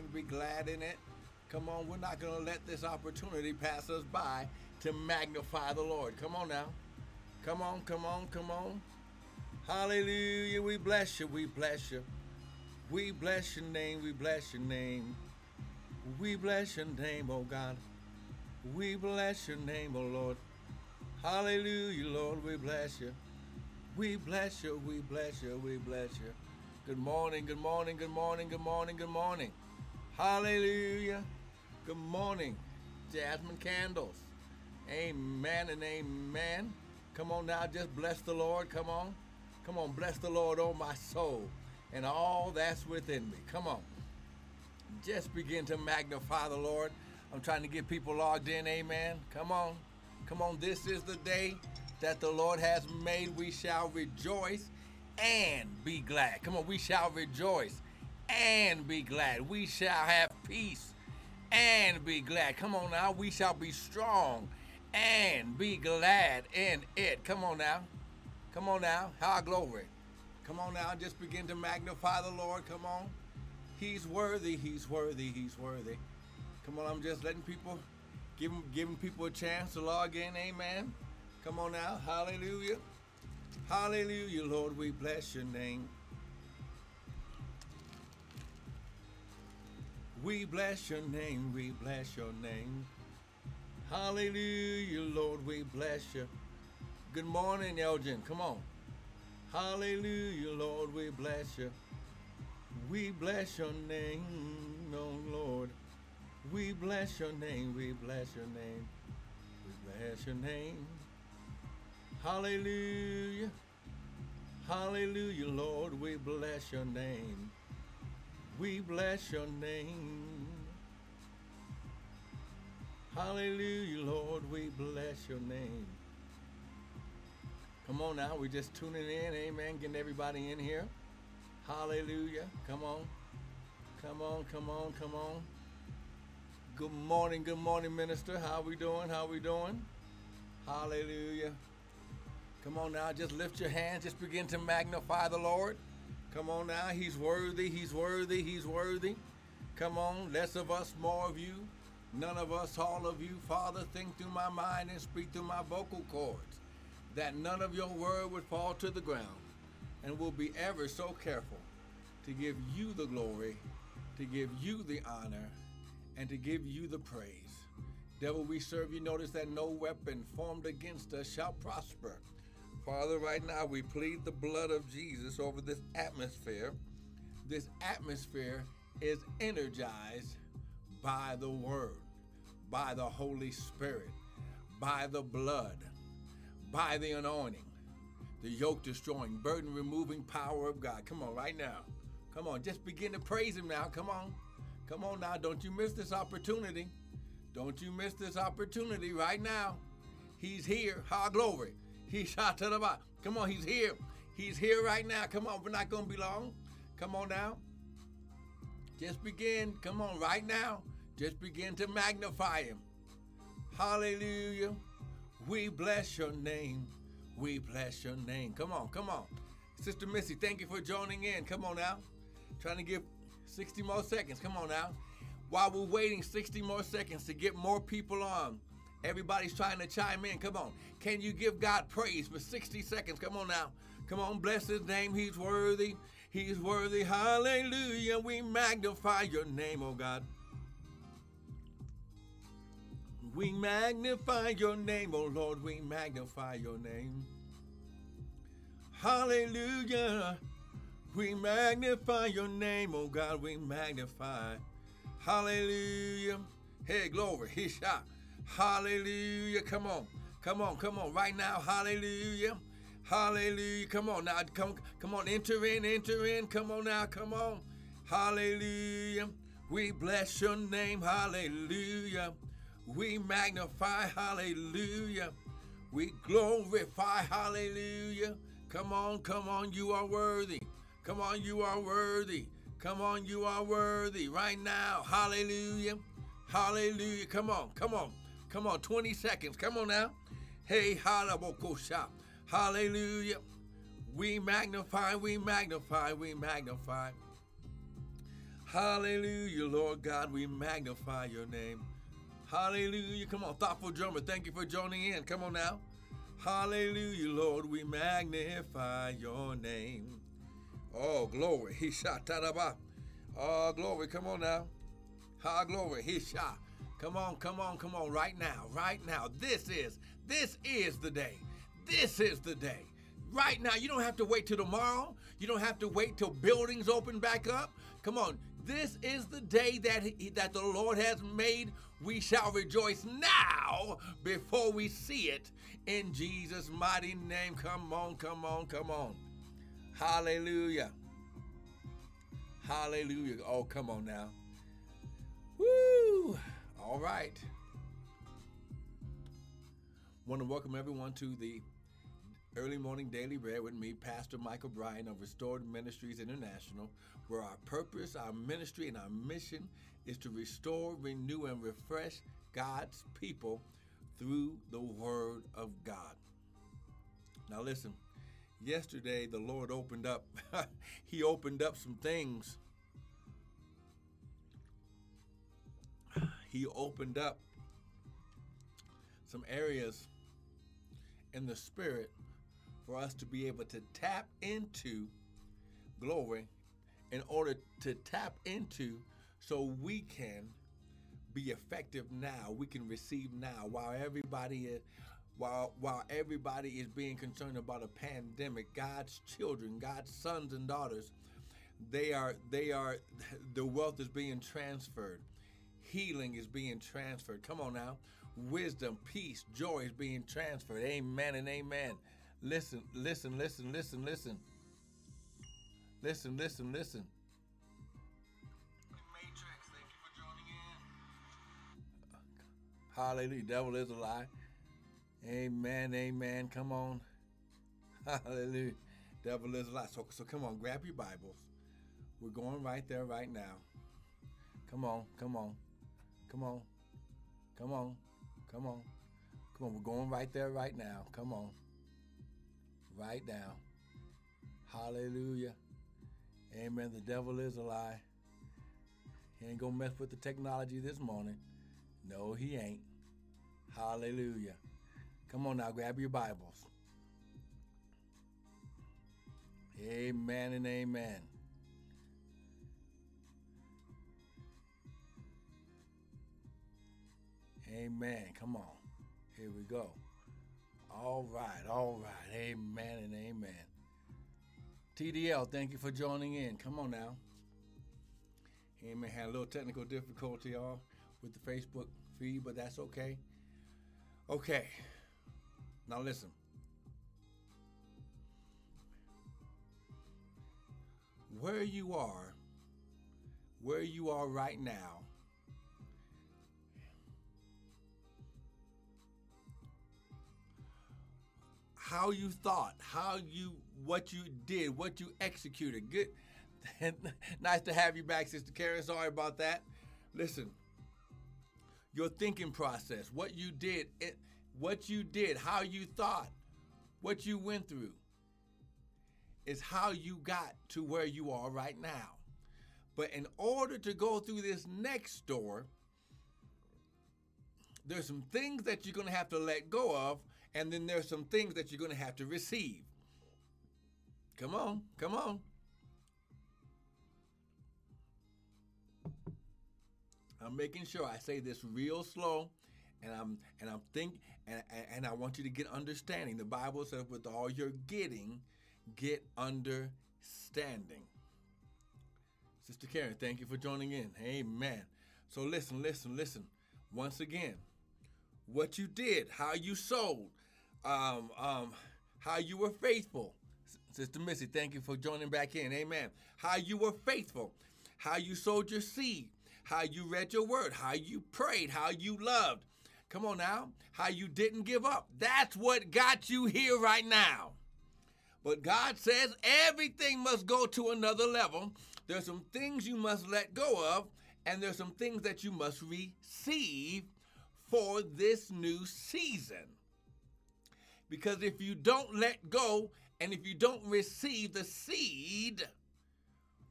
and be glad in it. Come on, we're not going to let this opportunity pass us by to magnify the Lord. Come on now. Come on, come on, come on. Hallelujah. We bless you. We bless you. We bless your name. We bless your name. We bless your name, oh God. We bless your name, oh Lord. Hallelujah, Lord. We bless you. We bless you. We bless you. We bless you. Good morning. Good morning. Good morning. Good morning. Good morning. Hallelujah. Good morning, Jasmine Candles. Amen and amen. Come on now, just bless the Lord. Come on. Come on, bless the Lord, oh my soul, and all that's within me. Come on. Just begin to magnify the Lord. I'm trying to get people logged in. Amen. Come on. Come on. This is the day that the Lord has made. We shall rejoice and be glad. Come on. We shall rejoice and be glad. We shall have peace and be glad. Come on now. We shall be strong and be glad in it. Come on now. Come on now. How glory. Come on now. Just begin to magnify the Lord. Come on. He's worthy. He's worthy. He's worthy. Come on. I'm just letting people, giving, giving people a chance to log in. Amen. Come on now. Hallelujah. Hallelujah, Lord. We bless your name. We bless your name. We bless your name. Hallelujah, Lord. We bless you. Good morning, Elgin. Come on. Hallelujah, Lord. We bless you. We bless your name, oh Lord. We bless your name. We bless your name. We bless your name. Hallelujah. Hallelujah, Lord. We bless your name. We bless your name. Hallelujah, Lord. We bless your name. Come on now, we're just tuning in. Amen. Getting everybody in here. Hallelujah. Come on. Come on, come on, come on. Good morning, good morning, minister. How we doing? How we doing? Hallelujah. Come on now, just lift your hands. Just begin to magnify the Lord. Come on now, He's worthy, He's worthy, He's worthy. Come on, less of us, more of you. None of us, all of you. Father, think through my mind and speak through my vocal cords, that none of your word would fall to the ground. And we'll be ever so careful to give you the glory, to give you the honor, and to give you the praise. Devil, we serve you. Notice that no weapon formed against us shall prosper. Father, right now we plead the blood of Jesus over this atmosphere. This atmosphere is energized by the Word, by the Holy Spirit, by the blood, by the anointing, the yoke destroying, burden removing power of God. Come on, right now. Come on, just begin to praise Him now. Come on. Come on now. Don't you miss this opportunity. Don't you miss this opportunity right now. He's here. High glory. He shot to the bottom. Come on, he's here. He's here right now. Come on, we're not going to be long. Come on now. Just begin. Come on, right now. Just begin to magnify him. Hallelujah. We bless your name. We bless your name. Come on, come on. Sister Missy, thank you for joining in. Come on now. Trying to give 60 more seconds. Come on now. While we're waiting 60 more seconds to get more people on, everybody's trying to chime in. Come on. Can you give God praise for 60 seconds? Come on now. Come on, bless his name. He's worthy. He's worthy. Hallelujah. We magnify your name, oh God. We magnify your name, oh Lord. We magnify your name. Hallelujah. We magnify your name, oh God. We magnify. Hallelujah. Hey, glory. He shot. Hallelujah. Come on. Come on. Come on. Right now. Hallelujah. Hallelujah. Come on now. Come, come on. Enter in. Enter in. Come on now. Come on. Hallelujah. We bless your name. Hallelujah. We magnify. Hallelujah. We glorify. Hallelujah. Come on. Come on. You are worthy. Come on. You are worthy. Come on. You are worthy right now. Hallelujah. Hallelujah. Come on. Come on. Come on. 20 seconds. Come on now. Hey, halabokosha. Hallelujah. We magnify, we magnify, we magnify. Hallelujah, Lord God, we magnify your name. Hallelujah. Come on, thoughtful drummer, thank you for joining in. Come on now. Hallelujah, Lord, we magnify your name. Oh, glory. He shot. Oh, glory. Come on now. Ha, glory. He shot. Come on, come on, come on. Right now, right now. This is, this is the day. This is the day. Right now. You don't have to wait till tomorrow. You don't have to wait till buildings open back up. Come on. This is the day that he, that the Lord has made. We shall rejoice now before we see it in Jesus' mighty name. Come on, come on, come on. Hallelujah. Hallelujah. Oh, come on now. All right. Want to welcome everyone to the Early Morning Daily Bread with me, Pastor Michael Bryan of Restored Ministries International, where our purpose, our ministry, and our mission is to restore, renew, and refresh God's people through the Word of God. Now, listen, yesterday the Lord opened up, He opened up some things. He opened up some areas in the Spirit for us to be able to tap into glory in order to tap into so we can be effective now. We can receive now. While everybody is while while everybody is being concerned about a pandemic god's children god's sons and daughters they are they are the wealth is being transferred Healing is being transferred. Come on now. Wisdom, peace, joy is being transferred. Amen and amen. Listen, listen, listen, listen, listen. Listen, listen, listen. Hallelujah. Devil is a lie. Amen, amen. Come on. Hallelujah. Devil is a lie. So, so come on, grab your Bibles. We're going right there right now. Come on, come on. Come on. Come on. Come on. Come on. We're going right there right now. Come on. Right now. Hallelujah. Amen. The devil is a lie. He ain't gonna mess with the technology this morning. No, he ain't. Hallelujah. Come on now, grab your Bibles. Amen and amen. Amen. Come on. Here we go. All right, all right. Amen and amen. TDL, thank you for joining in. Come on now. Amen. Had a little technical difficulty, y'all with the Facebook feed, but that's okay. Okay. Now listen. Where you are, where you are right now, how you thought, how you what you did, what you executed. Good. nice to have you back, Sister Karen. Sorry about that. Listen, your thinking process, what you did, it, what you did, how you thought, what you went through is how you got to where you are right now. But in order to go through this next door, there's some things that you're going to have to let go of, and then there's some things that you're going to have to receive. Come on, come on. I'm making sure I say this real slow, and I'm and I'm think and and I want you to get understanding. The Bible says, "With all you're getting, get understanding." Sister Karen, thank you for joining in. Amen. So listen, listen, listen. Once again, what you did, how you sold, um, um, how you were faithful. Sister Missy, thank you for joining back in. Amen. How you were faithful, how you sowed your seed, how you read your word, how you prayed, how you loved. Come on now, how you didn't give up. That's what got you here right now. But God says everything must go to another level. There's some things you must let go of, and there's some things that you must receive for this new season. Because if you don't let go and if you don't receive the seed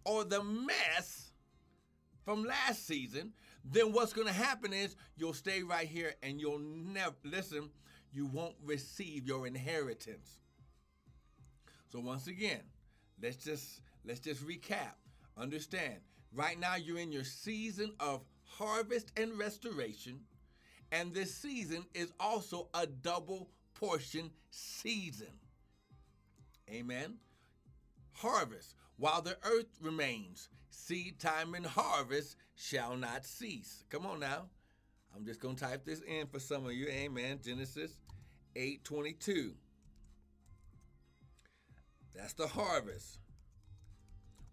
or the mess from last season, then what's going to happen is you'll stay right here and you'll never listen, you won't receive your inheritance. So once again, let's just let's just recap. Understand, right now you're in your season of harvest and restoration, and this season is also a double portion season. Amen. Harvest. While the earth remains, seed time and harvest shall not cease. Come on now. I'm just going to type this in for some of you. Amen. Genesis 8:22. That's the harvest.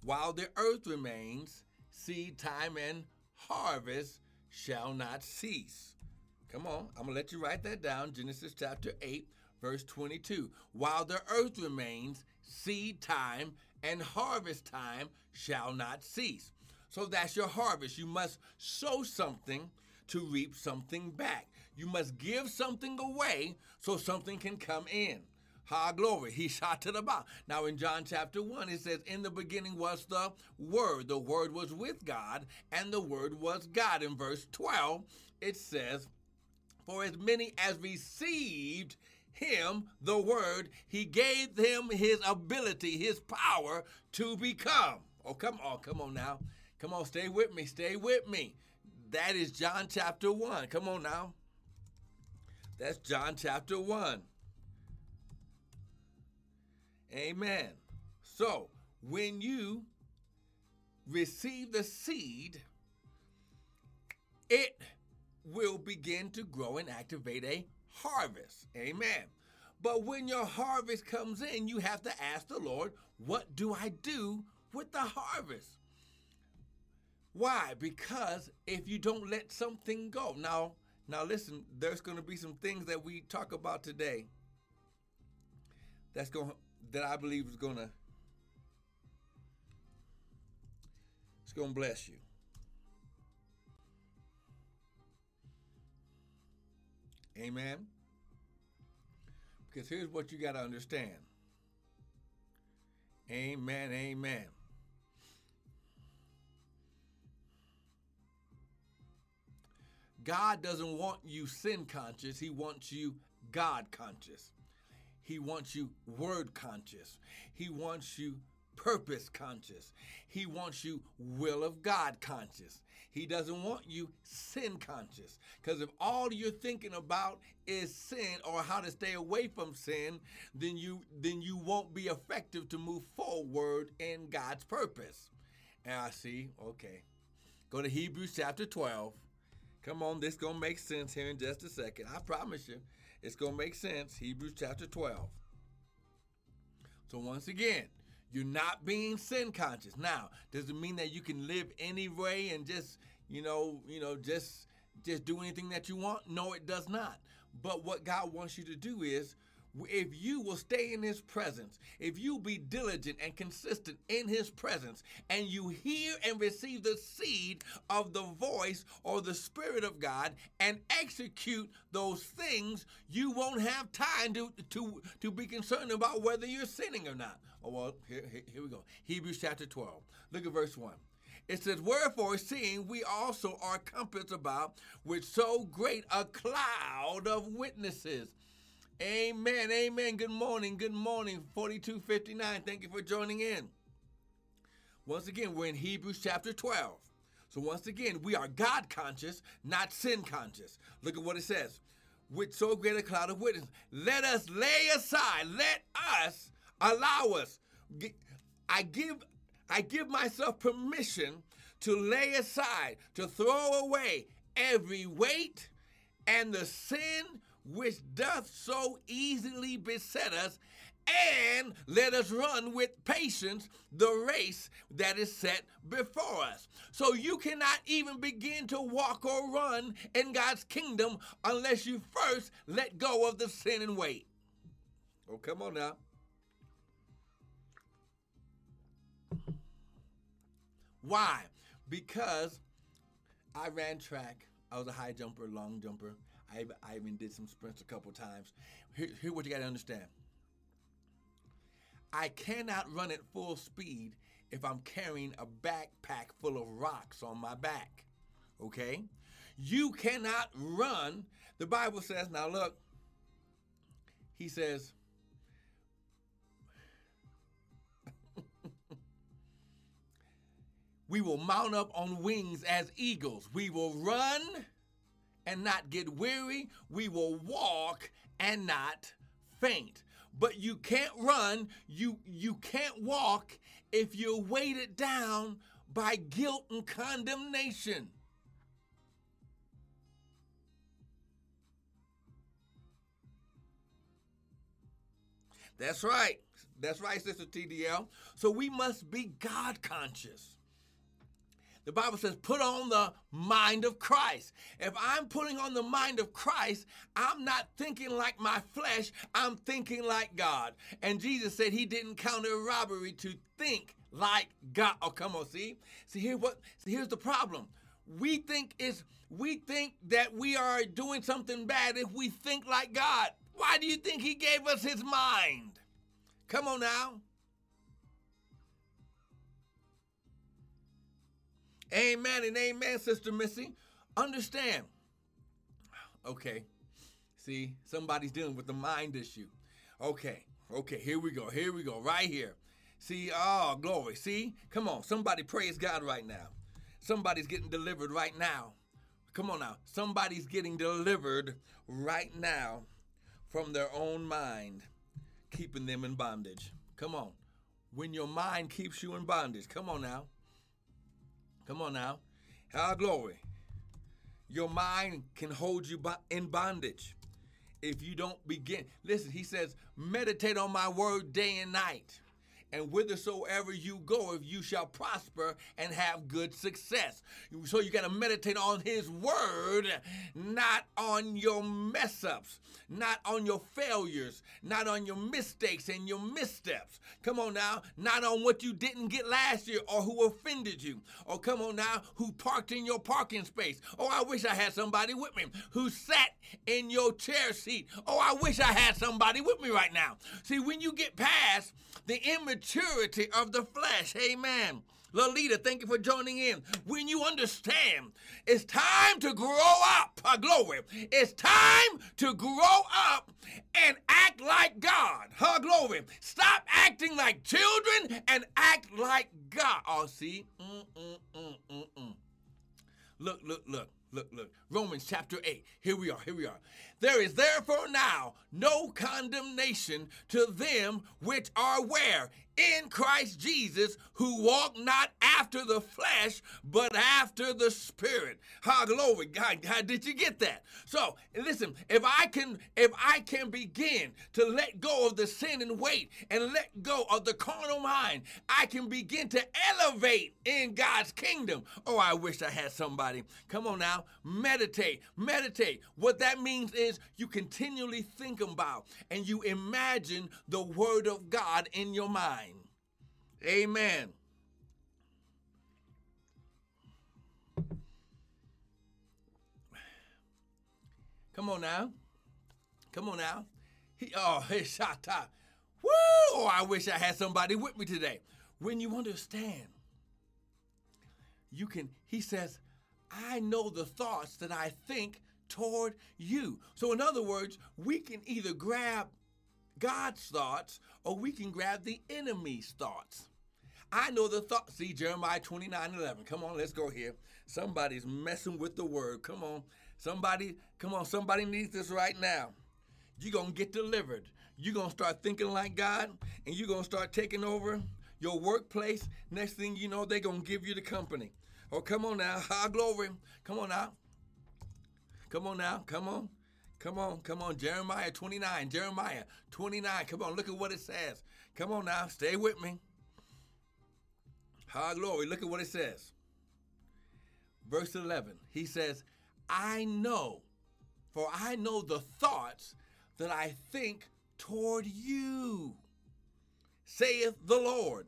While the earth remains, seed time and harvest shall not cease. Come on, I'm going to let you write that down. Genesis chapter 8, verse 22. While the earth remains, seed time and harvest time shall not cease. So that's your harvest. You must sow something to reap something back. You must give something away so something can come in. Ha glory. He shot to the bottom. Now in John chapter 1, it says, In the beginning was the Word. The Word was with God, and the Word was God. In verse 12, it says, For as many as received him the Word, he gave them his ability, his power to become. Oh, come on, come on now. Come on, stay with me, stay with me. That is John chapter 1. Come on now. That's John chapter 1. Amen. So, when you receive the seed, it will begin to grow and activate a harvest. Amen. But when your harvest comes in, you have to ask the Lord, what do I do with the harvest? Why? Because if you don't let something go. Now, now listen, there's going to be some things that we talk about today that's going that I believe is going to it's going to bless you. Amen. Because here's what you got to understand. Amen. Amen. God doesn't want you sin conscious, He wants you God conscious. He wants you word conscious. He wants you purpose conscious. He wants you will of God conscious. He doesn't want you sin conscious. Because if all you're thinking about is sin or how to stay away from sin, then you then you won't be effective to move forward in God's purpose. And I see, okay. Go to Hebrews chapter 12. Come on, this gonna make sense here in just a second. I promise you, it's gonna make sense. Hebrews chapter 12. So once again, you're not being sin conscious. Now, does it mean that you can live any way and just, you know, you know, just just do anything that you want? No, it does not. But what God wants you to do is if you will stay in his presence, if you be diligent and consistent in his presence, and you hear and receive the seed of the voice or the spirit of God and execute those things, you won't have time to to to be concerned about whether you're sinning or not. Oh well, here, here, here we go. Hebrews chapter 12. Look at verse 1. It says, Wherefore, seeing we also are compassed about with so great a cloud of witnesses. Amen. Amen. Good morning. Good morning. 4259. Thank you for joining in. Once again, we're in Hebrews chapter 12. So, once again, we are God conscious, not sin conscious. Look at what it says. With so great a cloud of witnesses, let us lay aside, let us allow us. I give I give myself permission to lay aside, to throw away every weight and the sin which doth so easily beset us, and let us run with patience the race that is set before us. So you cannot even begin to walk or run in God's kingdom unless you first let go of the sin and weight. Oh, come on now. Why? Because I ran track. I was a high jumper, long jumper. I, I even did some sprints a couple times. Here, here what you got to understand. I cannot run at full speed if I'm carrying a backpack full of rocks on my back. Okay? You cannot run. The Bible says, now look, he says, we will mount up on wings as eagles. We will run and not get weary. We will walk and not faint. But you can't run, you you can't walk if you're weighted down by guilt and condemnation. That's right. That's right, Sister TDL. So we must be God conscious. The Bible says, put on the mind of Christ. If I'm putting on the mind of Christ, I'm not thinking like my flesh, I'm thinking like God. And Jesus said he didn't count it robbery to think like God. Oh, come on, see? See here what see here's the problem. We think is we think that we are doing something bad if we think like God. Why do you think he gave us his mind? Come on now. Amen and amen, Sister Missy. Understand. Okay. See, somebody's dealing with the mind issue. Okay. Okay, here we go. Here we go. Right here. See, oh, glory. See? Come on. Somebody praise God right now. Somebody's getting delivered right now. Come on now. Somebody's getting delivered right now from their own mind, keeping them in bondage. Come on. When your mind keeps you in bondage, come on now. Come on now. How glory. Your mind can hold you in bondage if you don't begin. Listen, he says, meditate on my word day and night and whithersoever you go, if you shall prosper and have good success. So you got to meditate on His word, not on your mess ups, not on your failures, not on your mistakes and your missteps. Come on now, not on what you didn't get last year or who offended you. Or come on now, who parked in your parking space. Oh, I wish I had somebody with me who sat in your chair seat. Oh, I wish I had somebody with me right now. See, when you get past the immaturity of the flesh. Amen. Lolita, thank you for joining in. When you understand, it's time to grow up. Uh, glory. It's time to grow up and act like God. Her glory. Stop acting like children and act like God. Oh, see? Mm-mm-mm-mm-mm. Look, look, look. Look, look. Romans chapter 8. Here we are. Here we are. There is therefore now no condemnation to them which are where? In Christ Jesus, who walk not after the flesh, but after the spirit. How glory, God, God, did you get that? So listen, if I can, if I can begin to let go of the sin and weight and let go of the carnal mind, I can begin to elevate in God's kingdom. Oh, I wish I had somebody. Come on now, meditate, meditate. What that means is is you continually think about and you imagine the Word of God in your mind. Amen. Come on now. Come on now. He, oh, hey, shata. Woo! Oh, I wish I had somebody with me today. When you understand, you can, he says, I know the thoughts that I think toward you. So, in other words, we can either grab God's thoughts or we can grab the enemy's thoughts. I know the thought. See, Jeremiah 29 11. Come on, let's go here. Somebody's messing with the word. Come on. Somebody, come on, somebody needs this right now. You're going to get delivered. You're going to start thinking like God and you're going to start taking over your workplace. Next thing you know, they're going to give you the company. Oh, come on now. High glory. Come on now. Come on now. Come on. Come on. Come on. Jeremiah 29. Jeremiah 29. Come on. Look at what it says. Come on now. Stay with me. High glory. Look at what it says. Verse 11. He says, I know, for I know the thoughts that I think toward you, saith the Lord.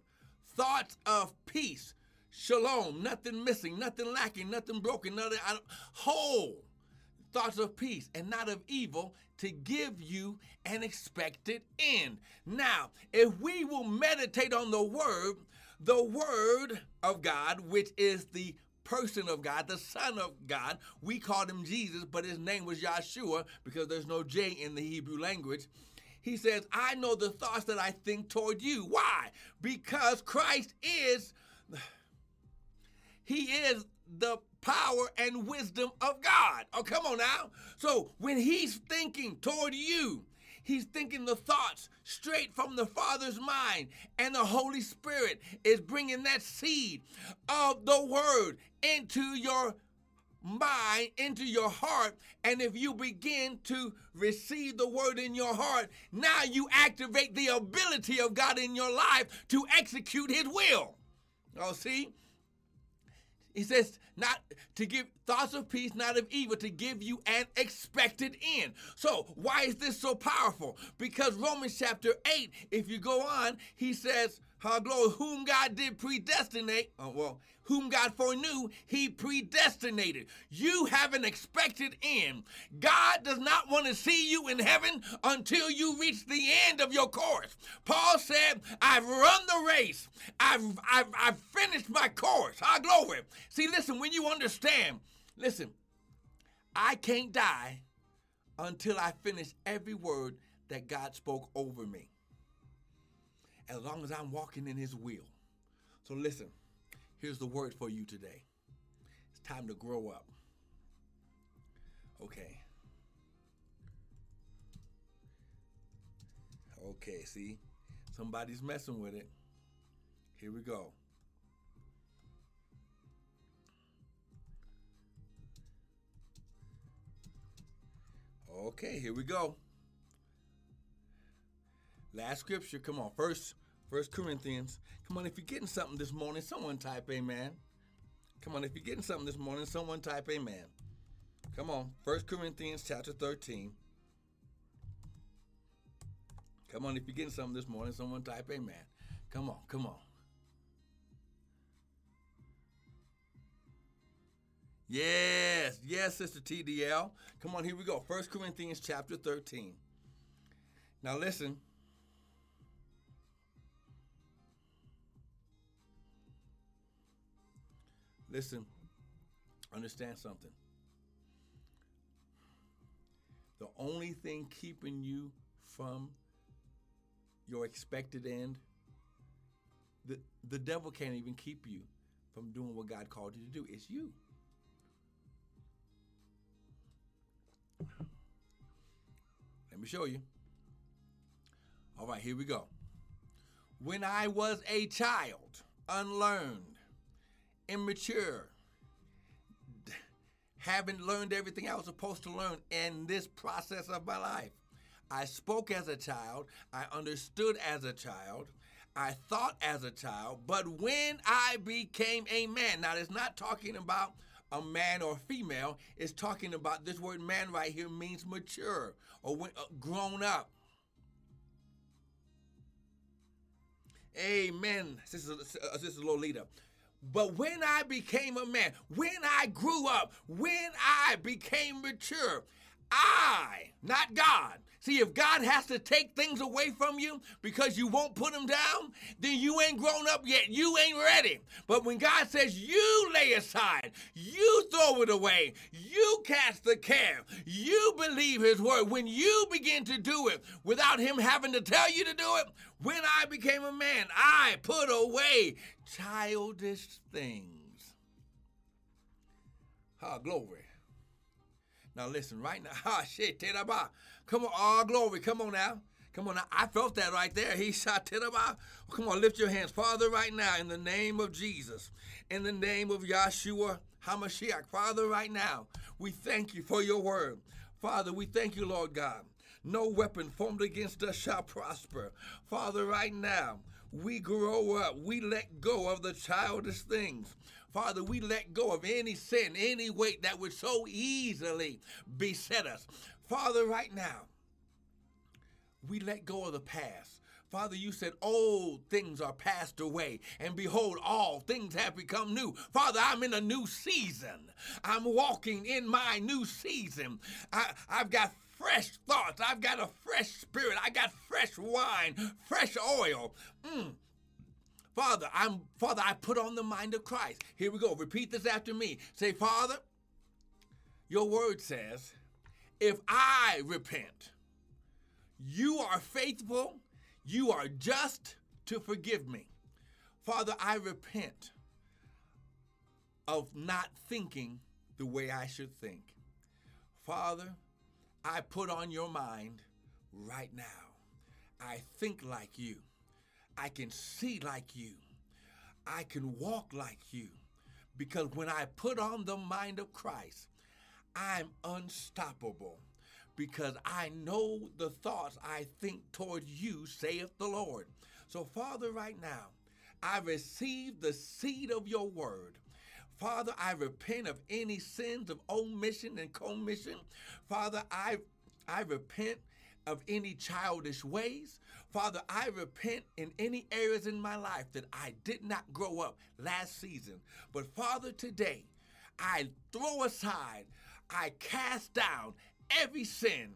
Thoughts of peace, shalom, nothing missing, nothing lacking, nothing broken, nothing whole thoughts of peace and not of evil to give you an expected end. Now, if we will meditate on the word, the Word of God, which is the person of God, the Son of God. We called him Jesus, but his name was Yahshua because there's no J in the Hebrew language. He says, I know the thoughts that I think toward you. Why? Because Christ is, he is the power and wisdom of God. Oh, come on now. So when he's thinking toward you, he's thinking the thoughts straight from the Father's mind, and the Holy Spirit is bringing that seed of the Word into your mind, into your heart. And if you begin to receive the Word in your heart, now you activate the ability of God in your life to execute His will. Oh, see? He says, not to give thoughts of peace, not of evil, to give you an expected end. So, why is this so powerful? Because Romans chapter 8, if you go on, he says, how glory, whom God did predestinate, oh, well, whom God foreknew, he predestinated. You have an expected end. God does not want to see you in heaven until you reach the end of your course. Paul said, I've run the race. I've, I've, I've finished my course. Our glory. See, listen, when you understand, listen, I can't die until I finish every word that God spoke over me. As long as I'm walking in his will. So listen, Here's the word for you today. It's time to grow up. Okay. Okay, see? Somebody's messing with it. Here we go. Okay, here we go. Last scripture, come on. First First Corinthians. Come on, if you're getting something this morning, someone type amen. Come on, if you're getting something this morning, someone type amen. Come on, First Corinthians chapter 13. Come on, if you're getting something this morning, someone type amen. Come on, come on. Yes, yes, Sister TDL. Come on, here we go. First Corinthians chapter 13. Now listen, Listen, understand something. The only thing keeping you from your expected end, the, the devil can't even keep you from doing what God called you to do. It's you. Let me show you. All right, here we go. When I was a child, unlearned, immature, haven't learned everything I was supposed to learn in this process of my life. I spoke as a child, I understood as a child, I thought as a child, but when I became a man, now it's not talking about a man or female, it's talking about this word man right here means mature or when, uh, grown up. Amen, Sister, Sister Lolita. But when I became a man, when I grew up, when I became mature, I, not God. See, if God has to take things away from you because you won't put them down, then you ain't grown up yet. You ain't ready. But when God says you lay aside, you throw it away, you cast the care, you believe His word, when you begin to do it without Him having to tell you to do it, when I became a man, I put away childish things. Ah, glory. Now listen, right now, ah shit, come on, all glory, come on now. Come on now. I felt that right there. He shot about. Come on, lift your hands. Father, right now, in the name of Jesus, in the name of Yahshua HaMashiach, Father, right now, we thank you for your word. Father, we thank you, Lord God. No weapon formed against us shall prosper. Father, right now, we grow up. We let go of the childish things. Father, we let go of any sin, any weight that would so easily beset us. Father, right now, we let go of the past. Father, you said old things are passed away, and behold, all things have become new. Father, I'm in a new season. I'm walking in my new season. I, have got fresh thoughts. I've got a fresh spirit. I got fresh wine, fresh oil. Mm. Father, I'm Father, I put on the mind of Christ. Here we go. Repeat this after me. Say, Father, your word says, if I repent, you are faithful, you are just to forgive me. Father, I repent of not thinking the way I should think. Father, I put on your mind right now. I think like you. I can see like you. I can walk like you. Because when I put on the mind of Christ, I'm unstoppable. Because I know the thoughts I think toward you, saith the Lord. So, Father, right now, I receive the seed of your word. Father, I repent of any sins of omission and commission. Father, I, I repent of any childish ways. Father, I repent in any areas in my life that I did not grow up last season. But Father, today, I throw aside, I cast down every sin,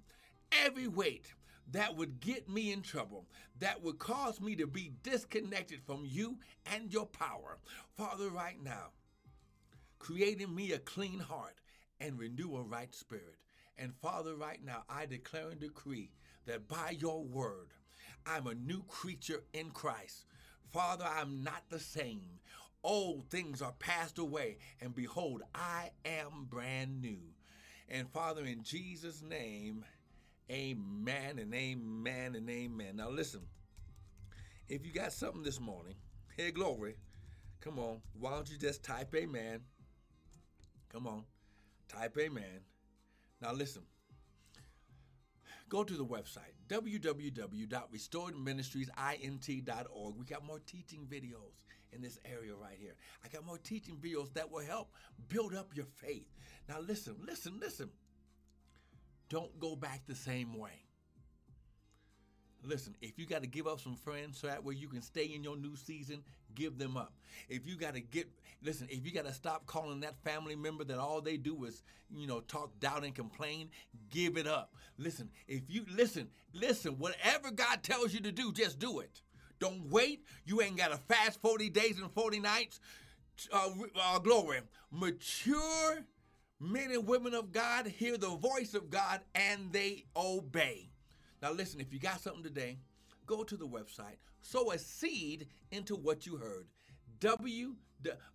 every weight that would get me in trouble, that would cause me to be disconnected from you and your power. Father, right now, creating me a clean heart and renew a right spirit. And Father, right now, I declare and decree that by your word, I'm a new creature in Christ. Father, I'm not the same. Old things are passed away, and behold, I am brand. And Father, in Jesus' name, amen and amen and amen. Now, listen, if you got something this morning, hey, glory, come on, why don't you just type amen? Come on, type amen. Now, listen, go to the website www.restoredministriesint.org. We got more teaching videos in this area right here. I got more teaching videos that will help build up your faith. Now, listen, listen, listen. Don't go back the same way. Listen, if you got to give up some friends so that way you can stay in your new season, give them up. If you got to get, listen, if you got to stop calling that family member that all they do is, you know, talk, doubt, and complain, give it up. Listen, if you, listen, listen, whatever God tells you to do, just do it. Don't wait. You ain't got to fast 40 days and 40 nights. Uh, uh, glory. Mature men and women of God hear the voice of God and they obey. Now, listen, if you got something today, go to the website, sow a seed into what you heard. W,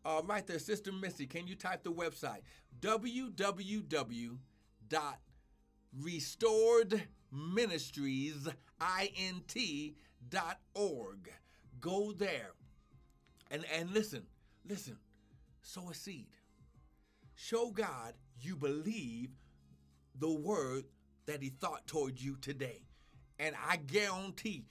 uh, right there, Sister Missy, can you type the website? www.restoredministriesint.org. Go there and, and listen, listen, sow a seed. Show God you believe the word that He thought toward you today. And I guarantee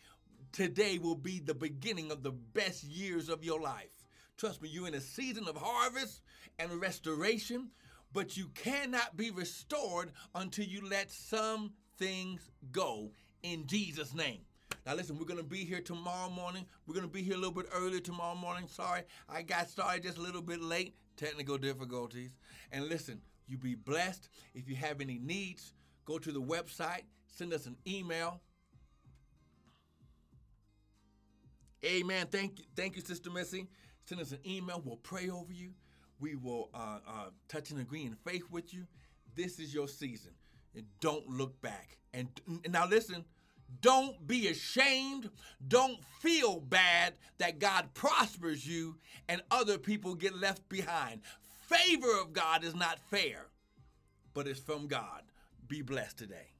today will be the beginning of the best years of your life. Trust me, you're in a season of harvest and restoration, but you cannot be restored until you let some things go in Jesus' name. Now, listen, we're going to be here tomorrow morning. We're going to be here a little bit earlier tomorrow morning. Sorry, I got started just a little bit late, technical difficulties. And listen, you be blessed. If you have any needs, go to the website, send us an email. Amen. Thank you, thank you, Sister Missy. Send us an email. We'll pray over you. We will uh, uh, touch and agree in faith with you. This is your season, and don't look back. And, and now listen. Don't be ashamed. Don't feel bad that God prospers you and other people get left behind. Favor of God is not fair, but it's from God. Be blessed today.